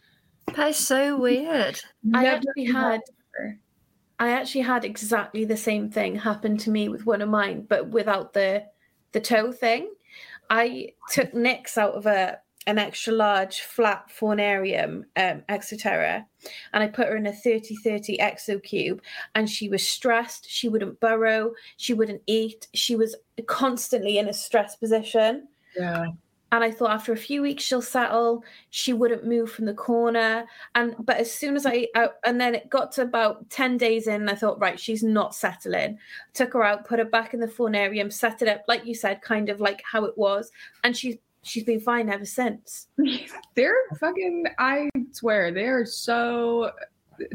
That is so weird.
I actually had
happier.
I actually had exactly the same thing happen to me with one of mine, but without the the toe thing. I took Nyx out of a an extra large flat faunarium um, exoterra and I put her in a 30-30 exo cube and she was stressed. She wouldn't burrow. She wouldn't eat. She was constantly in a stress position.
Yeah.
and I thought after a few weeks she'll settle. She wouldn't move from the corner, and but as soon as I, and then it got to about ten days in, I thought right, she's not settling. Took her out, put her back in the faunarium, set it up like you said, kind of like how it was, and she's she's been fine ever since.
They're fucking, I swear, they are so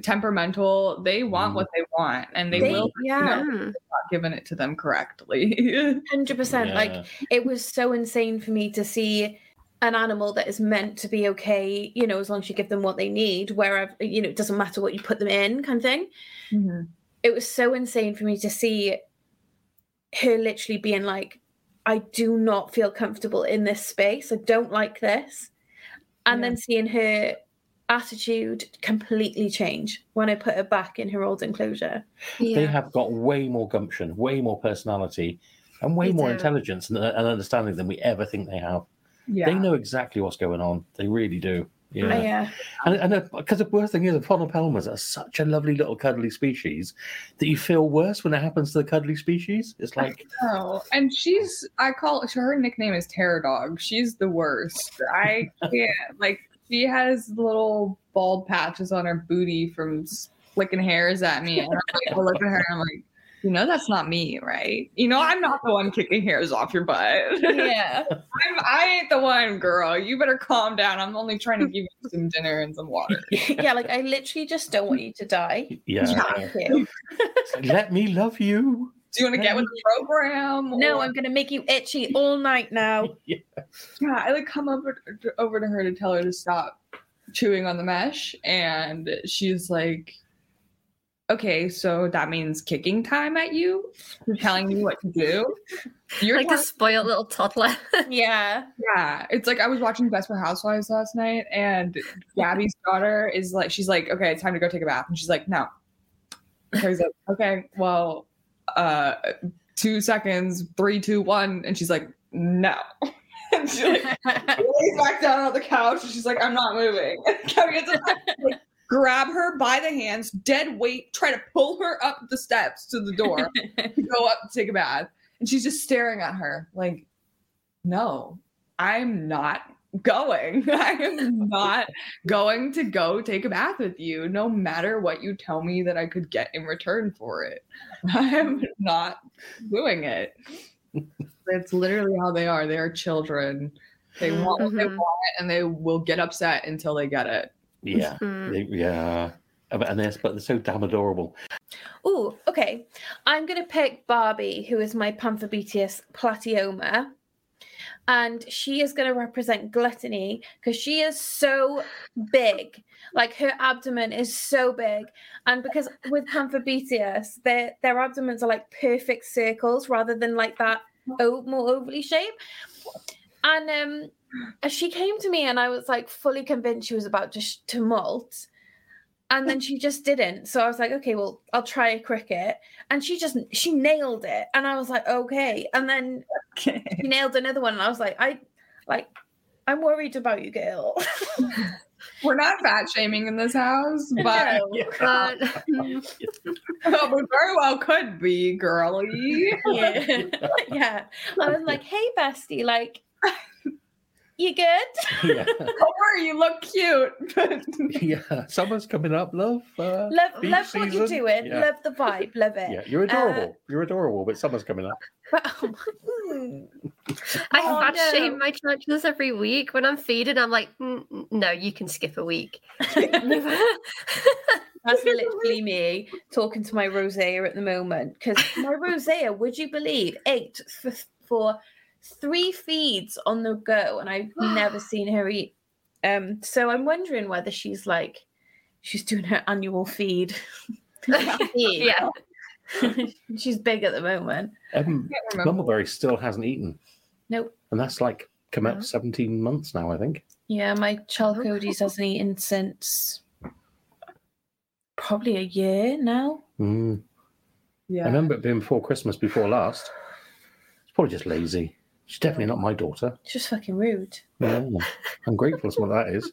temperamental. They want
Mhm.
what they want and they,
They-
will
yeah,
Mm.
not given it to them correctly.
hundred percent. Like it was so insane for me to see an animal that is meant to be okay, you know, as long as you give them what they need, wherever you know, it doesn't matter what you put them in, kind of thing. it was so insane for me to see her literally being like, I do not feel comfortable in this space. I don't like this. And
Yeah.
then seeing her attitude completely change when I put her back in her old enclosure.
They have got way more gumption, way more personality, and way
They
more
do.
intelligence and, and understanding than we ever think they have.
Yeah.
They know exactly what's going on. They really do. Yeah.
Oh, yeah.
And, and because the worst thing is, the Phonopelmas are such a lovely little cuddly species that you feel worse when it happens to the cuddly species. It's like,
Oh, and she's I call her nickname is Terror Dog. She's the worst. I can't like she has little bald patches on her booty from flicking hairs at me. And I'm like, I look at her and I'm like, you know that's not me, right? You know I'm not the one kicking hairs off your butt.
Yeah.
I'm, I ain't the one, girl. You better calm down. I'm only trying to give you some dinner and some water.
yeah. Like I literally just don't want you to die.
yeah,
Thank you.
It's like, let me love you.
Do you want to get with the program?
No,
or-
I'm gonna make you itchy all night now.
yeah, I like come over over to her to tell her to stop chewing on the mesh, and she's like, "Okay, so that means kicking time at you? You're telling me what to do? You're
like a spoiled little toddler.
Yeah.
yeah." It's like I was watching Best for Housewives last night, and Gabby's daughter is like, she's like, "Okay, it's time to go take a bath," and she's like, "No." Terry's like, "Okay, well, uh, two seconds, three, two, one. and she's like, "No." And she like lays back down on the couch and she's like, I'm not moving. And Gabby gets up, like, grab her by the hands, dead weight, try to pull her up the steps to the door to go up to take a bath. And she's just staring at her like, no, I'm not going. I am not going to go take a bath with you, no matter what you tell me that I could get in return for it. I am not doing it. That's literally how they are. They are children. They want what they
Mhm.
want and they will get upset until they get it.
Yeah,
Mm.
they- yeah. And they're, but they're so damn adorable.
Oh, okay. I'm to pick Barbie, who is my Panther Platyoma. And she is going to represent gluttony because she is so big. Like her abdomen is so big. And because with Panther their, their abdomens are like perfect circles rather than like that more overly shape. And um, she came to me and I was like fully convinced she was about to, sh- to molt and then she just didn't. So i was like okay well i'll try a cricket. And she just she nailed it. And i was like okay. And then she nailed another one and i was like i like i'm worried about you girl.
We're not fat shaming in this house, but
No.
But
oh, we very well could be, girly.
yeah. Yeah. I was like hey bestie like you good
yeah,
Don't you look cute.
yeah. Summer's coming up, love. Uh,
love
beach
love what you're doing
Yeah.
love the vibe love it
Yeah, you're adorable. you're adorable, but summer's coming up.
But- oh my-.
I
Oh,
fat
no.
shame my tarantulas every week when I'm feeding. I'm like, "Mm, mm, no, you can skip a week.
That's literally me talking to my rosea at the moment. Because my rosea, would you believe, ate for, for three feeds on the go, and I've never seen her eat. Um, so I'm wondering whether she's like, she's doing her annual feed.
yeah.
she's big at the moment.
Um,
Can't.
Mumbleberry still hasn't eaten,
Nope.
and that's like come up
No.
17 months now, I think.
Yeah, my chalcodes hasn't eaten since probably a year now.
Mm.
Yeah.
I remember it being before Christmas, before last. It's probably just lazy. She's definitely not my daughter.
It's just fucking rude.
Yeah, I'm grateful for what that is.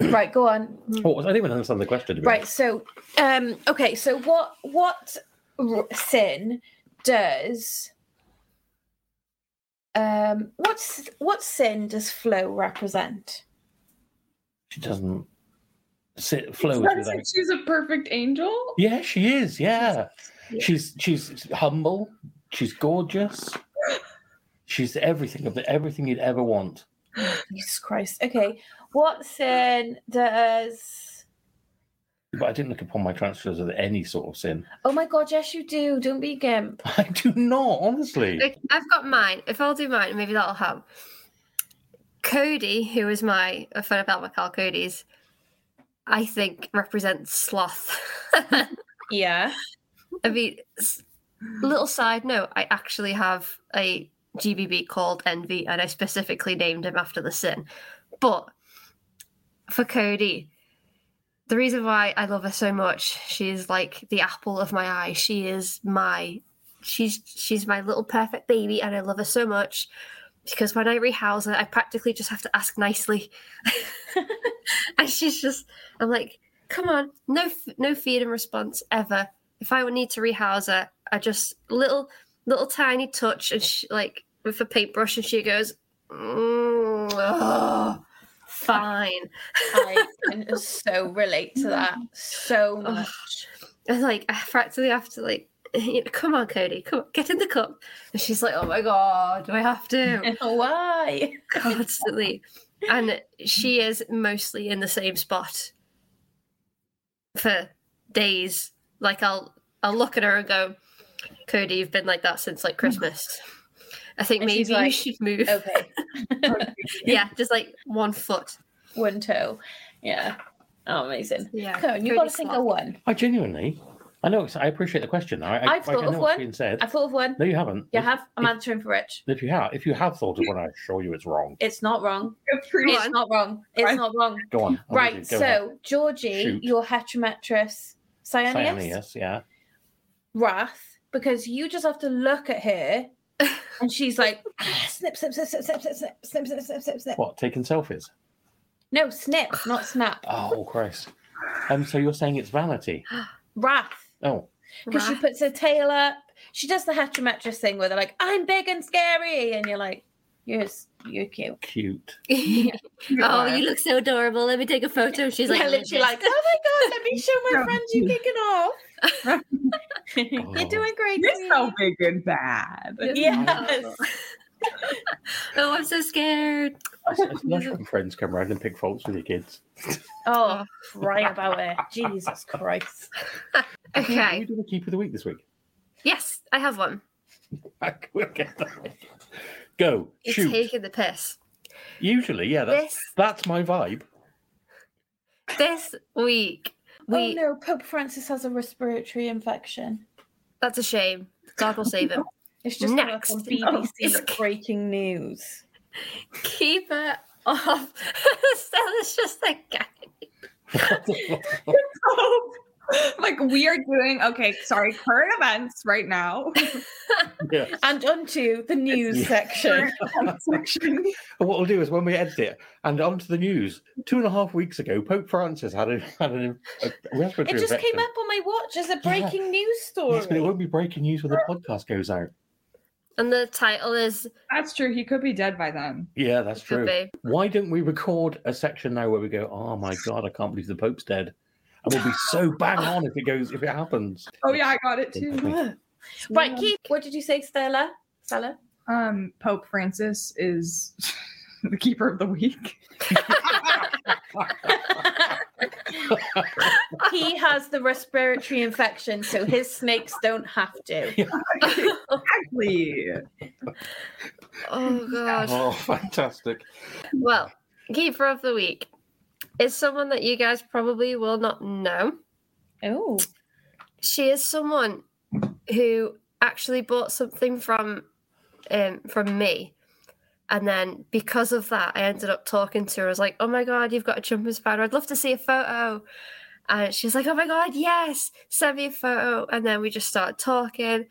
right, go on.
Oh, I didn't even understand the question.
Right. So, um, okay. So, what what r- sin does um what's what sin does Flo represent?
She doesn't sit flow
Sounds like she's a perfect angel.
Yeah, she is. Yeah,
Yeah.
she's she's humble. She's gorgeous. She's everything of everything you'd ever want.
Jesus Christ. Okay. What sin does?
But I didn't look upon my transfers as any sort of sin.
Oh my God! Yes, you do. Don't be a gimp.
I do not, honestly.
Like, I've got mine. If I'll do mine, maybe that'll help. Cody, who is my Aphonopelma chalcodes, I think represents sloth.
Yeah.
I mean, little side note, I actually have a GBB called Envy, and I specifically named him after the sin. But for Cody, the reason why I love her so much, she's like the apple of my eye. She is my, she's she's my little perfect baby, and I love her so much because when I rehouse her, I practically just have to ask nicely, and she's just, I'm like, come on, no no feed and response ever if I would need to rehouse her, I just little little tiny touch and she, like with a paintbrush, and she goes, mm, oh, fine.
I can so relate to that so much.
And like I practically have to like, come on, Cody, come on, get in the cup. And she's like, oh my god, do I have to
Why?
constantly? And she is mostly in the same spot for days. Like I'll I'll look at her and go, Cody, you've been like that since like oh Christmas. I think
And
maybe
she's
you should move.
Okay.
Yeah, just like one foot.
One toe. Yeah. Oh, amazing.
Yeah,
Cohen, you've got to think of one.
I genuinely, I know. I appreciate the question. I, I,
I've
like,
thought
I
of one.
being said.
I thought of one.
No, you haven't.
You
If-
have? I'm
if,
answering for Rich.
if you have, if you have thought of one, I assure you it's wrong.
It's not wrong. It's not wrong. It's
Right.
not wrong.
Go on. I'm
Right.
with you. Go ahead.
So, Georgie,
Shoot.
your heterometrus Cyaneus,
Cyaneus, yeah.
Wrath, because you just have to look at her and she's like, "Ah, snip, snip, snip, snip, snip, snip, snip, snip, snip, snip, snip, snip.
What? Taking selfies?
No, snip, not snap.
Oh Christ! Um, so you're saying it's vanity?
Wrath.
Oh,
Because she
Right.
puts her tail up. She does the heterometrist thing where they're like, I'm big and scary. And you're like, you're, s- you're cute.
cute.
oh, you look so adorable. Let me take a photo. She's like,
Like, literally like, oh my God, let me show my friends you're kicking off.
Oh.
you're doing great.
You're
queen."
so big and bad.
Yes.
oh, I'm so scared.
It's, it's lush when friends come around and pick faults with your kids.
Oh, cry about it. Jesus Christ.
okay You
Okay.
do the keep of the week this week.
Yes, I have one.
we'll get that. Go
It's
shoot.
taking the piss.
Usually, yeah, that's
This
that's my vibe.
this week, we
oh no, Pope Francis has a respiratory infection.
that's a shame. God will save him.
It's just
Next.
on
Oh,
BBC
it's-
breaking news.
Keep it off. Stella's just a like
like we are doing okay, sorry, current events right now.
yeah.
And onto the news
Yeah.
section.
section.
And what we'll do is when we edit it and onto the news, two and a half weeks ago, Pope Francis had a, had an, a
It just
infection.
came up on my watch as a breaking news story.
Yes, but it won't be breaking news when the podcast goes out.
And the title is
That's true. He could be dead by then.
Yeah, that's
could
true.
be.
Why don't we record a section now where we go, "Oh my god, I can't believe the Pope's dead," and we'll be so bang on if it goes if it happens.
Oh yeah, I got it too.
right, Keith, what did you say, Stella? Stella?
Um, Pope Francis is the keeper of the week.
he has the respiratory infection, so his snakes don't have to.
Exactly.
Oh god.
oh, fantastic!
Well, keeper of the week is someone that you guys probably will not know.
Oh.
She is someone who actually bought something from um, from me. And then because of that, I ended up talking to her. I was like, oh my God, you've got a jumping spider. I'd love to see a photo. And she's like, oh my God, yes, send me a photo. And then we just started talking.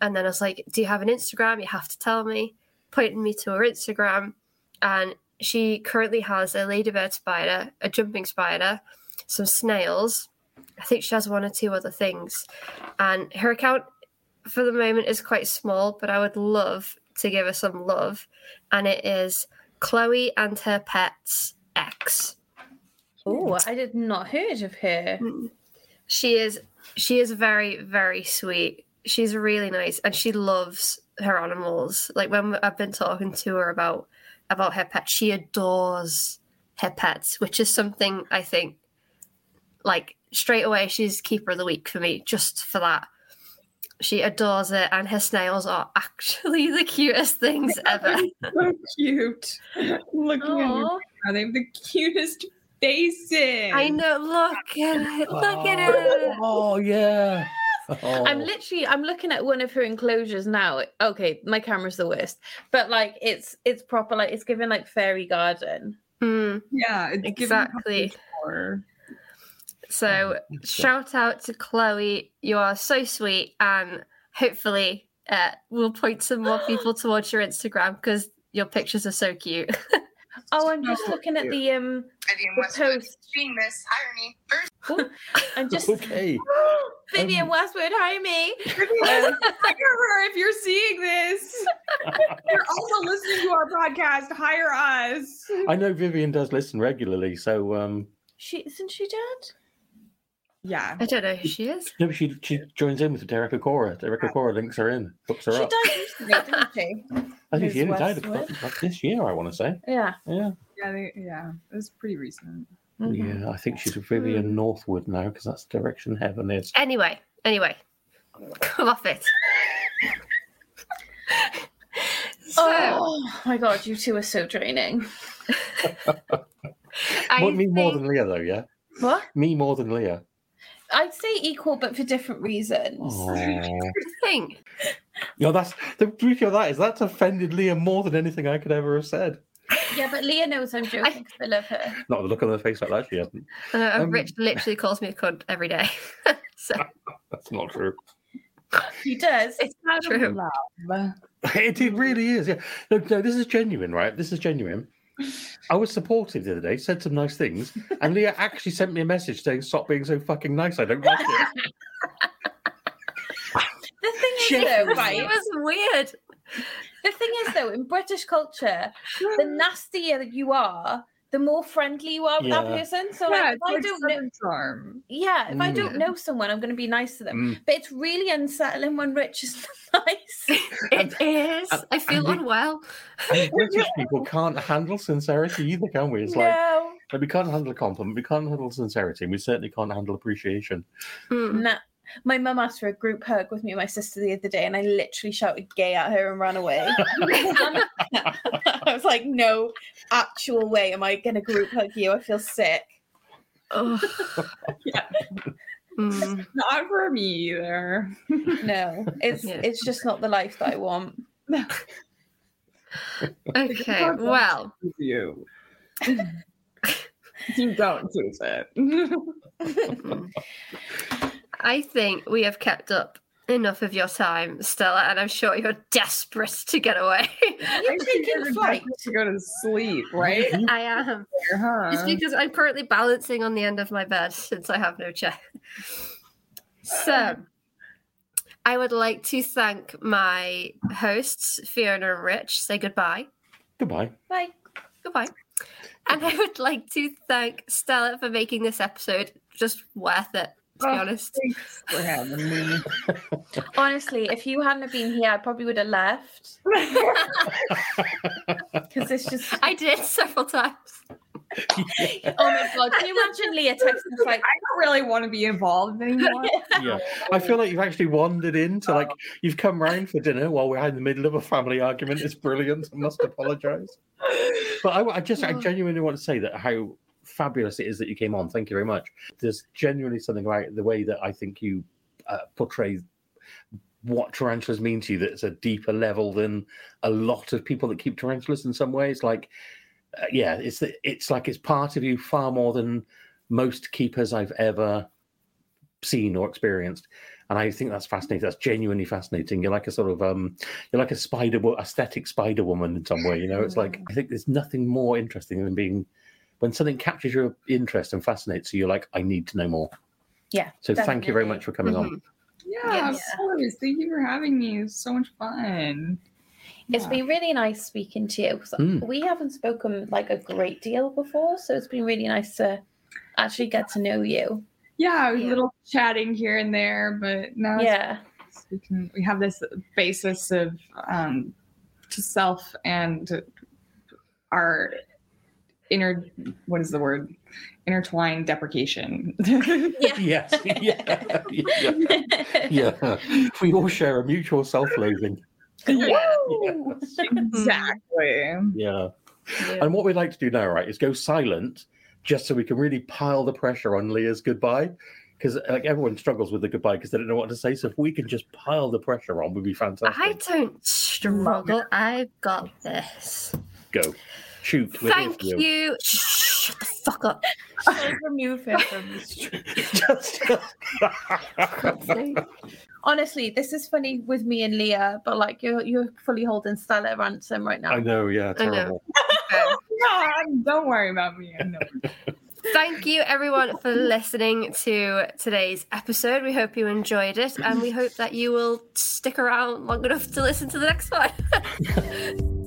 And then I was like, do you have an Instagram? You have to tell me. Pointing me to her Instagram. And she currently has a ladybird spider, a jumping spider, some snails. I think she has one or two other things. And her account for the moment is quite small, but I would love to give her some love. And it is Chloe and her pets X.
Oh, I did not heard of her. Mm.
She is she is very very sweet. She's really nice, and she loves her animals. Like when I've been talking to her about about her pets, she adores her pets, which is something I think like straight away she's keeper of the week for me just for that. She adores it, and her snails are actually the cutest things ever.
so cute. Looking at you,
Aw.
they have the cutest faces.
I know. Look at it. Look at
Oh,
it.
Oh yeah. Oh.
I'm literally I'm looking at one of her enclosures now. Okay, my camera's the worst. But like it's it's proper like it's given like fairy garden.
Hmm.
Yeah, it's
Exactly. So
Good stuff.
shout out to Chloe. You are so sweet, and hopefully, uh, we'll point some more people towards your Instagram because your pictures are so cute.
Oh, I'm just
Oh,
looking at the um
Vivian
the
Westwood.
post.
Being this, hire me.
I'm just
okay.
Vivian
Um,
Westwood, hi me.
Hire her if you're seeing this. you're also listening to our podcast. Hire us.
I know Vivian does listen regularly, so um,
She isn't she dead?
Yeah.
I don't know who she is.
no, she she joins in with Derek Acorah. Derek Acorah links her in, hooks her up.
She
up.
died recently, didn't she?
I think she
Ms.
only died
Westwood.
about- about this year. I want to say.
Yeah.
Yeah.
Yeah, they, yeah. It was pretty recent.
Mhm.
Yeah, I think she's Vivian Northwood now because that's the direction heaven is.
Anyway, anyway, come off it. so,
Oh my god, you two are so draining.
I
What, me more than Leah, though, yeah?
What?
Me more than Leah.
I'd say equal, but for different reasons.
Oh.
think.
You know, that's the beauty of that is that's offended Leah more than anything I could ever have said.
Yeah, but Leah knows I'm joking 'cause I love her.
Not the look on her face like that, she hasn't.
Uh,
Um,
Rich literally calls me a cunt every day. so
That's not true.
He does.
it's not true.
Love.
It, it really is, yeah. No, no, this is genuine, right? This is genuine. I was supportive the other day, said some nice things, and Leah actually sent me a message saying, "Stop being so fucking nice. I don't like it."
The thing is,
Shit.
though,
It
right?
was weird.
The thing is, though, in British culture, the nastier you are, the more friendly you are with that
Yeah.
person. So,
yeah,
like, if I don't know,
Southern charm.
yeah, if I
Mm.
don't know someone, I'm going to be nice to them.
Mm.
But it's really unsettling when Rich is nice.
It is.
and-
I feel
and we-
unwell.
And British people can't handle sincerity either, can we? It's like,
no,
like we can't handle a compliment, we can't handle sincerity, and we certainly can't handle appreciation.
Mm.
nah. My mum asked for a group hug with me and my sister the other day, and I literally shouted gay at her and ran away. I was like, no actual way am I going to group hug you. I feel sick.
Ugh.
Yeah.
Mm.
Not for me either.
No, it's
Yeah.
it's just not the life that I want.
Okay, well,
you. you don't choose it.
I think we have kept up enough of your time, Stella, and I'm sure you're desperate to get away.
You're taking flight.
to go to sleep, right?
I am.
Huh?
It's because I'm currently balancing on the end of my bed since I have no chair. So, I would like to thank my hosts, Fiona and Rich. Say goodbye.
Goodbye.
Bye.
Goodbye. And I would like to thank Stella for making this episode just worth it, to be
Oh.
honest.
For having me.
Honestly, if you hadn't have been here, I probably would have left because it's just.
I did several times.
Oh my god! Can you imagine Leah texting us like,
I don't really want to be involved anymore.
yeah, I feel like you've actually wandered into like oh. you've come round for dinner while we're in the middle of a family argument. It's brilliant. I must apologise. But I, I just, I
Oh.
genuinely want to say that how fabulous it is that you came on. Thank you very much. There's genuinely something about the way that I think you uh, portray what tarantulas mean to you that's a deeper level than a lot of people that keep tarantulas in some ways. Like, uh, yeah, it's the, it's like it's part of you far more than most keepers I've ever seen or experienced. And I think that's fascinating. That's genuinely fascinating. You're like a sort of um, you're like a spider, aesthetic spider woman in some way. You know, it's like I think there's nothing more interesting than being when something captures your interest and fascinates you. You're like, I need to know more.
Yeah,
So thank you very much for coming on.
Mhm.
Yeah,
Yes.
of course. Thank you for having me. It was so much fun.
It's
Yeah.
been really nice speaking to you.
Mm.
We haven't spoken like a great deal before, so it's been really nice to actually get to know you.
Yeah, a
Yeah.
little chatting here and there, but now
Yeah,
we can we have this basis of um to self and our inner what is the word intertwined deprecation
yeah.
Yes, yeah, yeah, yeah. We all share a mutual self-loathing.
Woo!
Yes.
exactly
Yeah.
Yeah.
And what we'd like to do now, right, is go silent just so we can really pile the pressure on Leah's goodbye. Because like everyone struggles with the goodbye because they don't know what to say. So if we can just pile the pressure on, would be fantastic.
I don't struggle. I've got this.
Go. Shoot. we're
Thank
for
you. Shh, Shut the fuck up.
So remove her from the street.
Just-
Honestly, this is funny with me and Leah, but like you're you're fully holding Stella ransom right now.
I know, yeah,
I know.
terrible.
no don't worry about me I know.
Thank you, everyone, for listening to today's episode. We hope you enjoyed it, and we hope that you will stick around long enough to listen to the next one.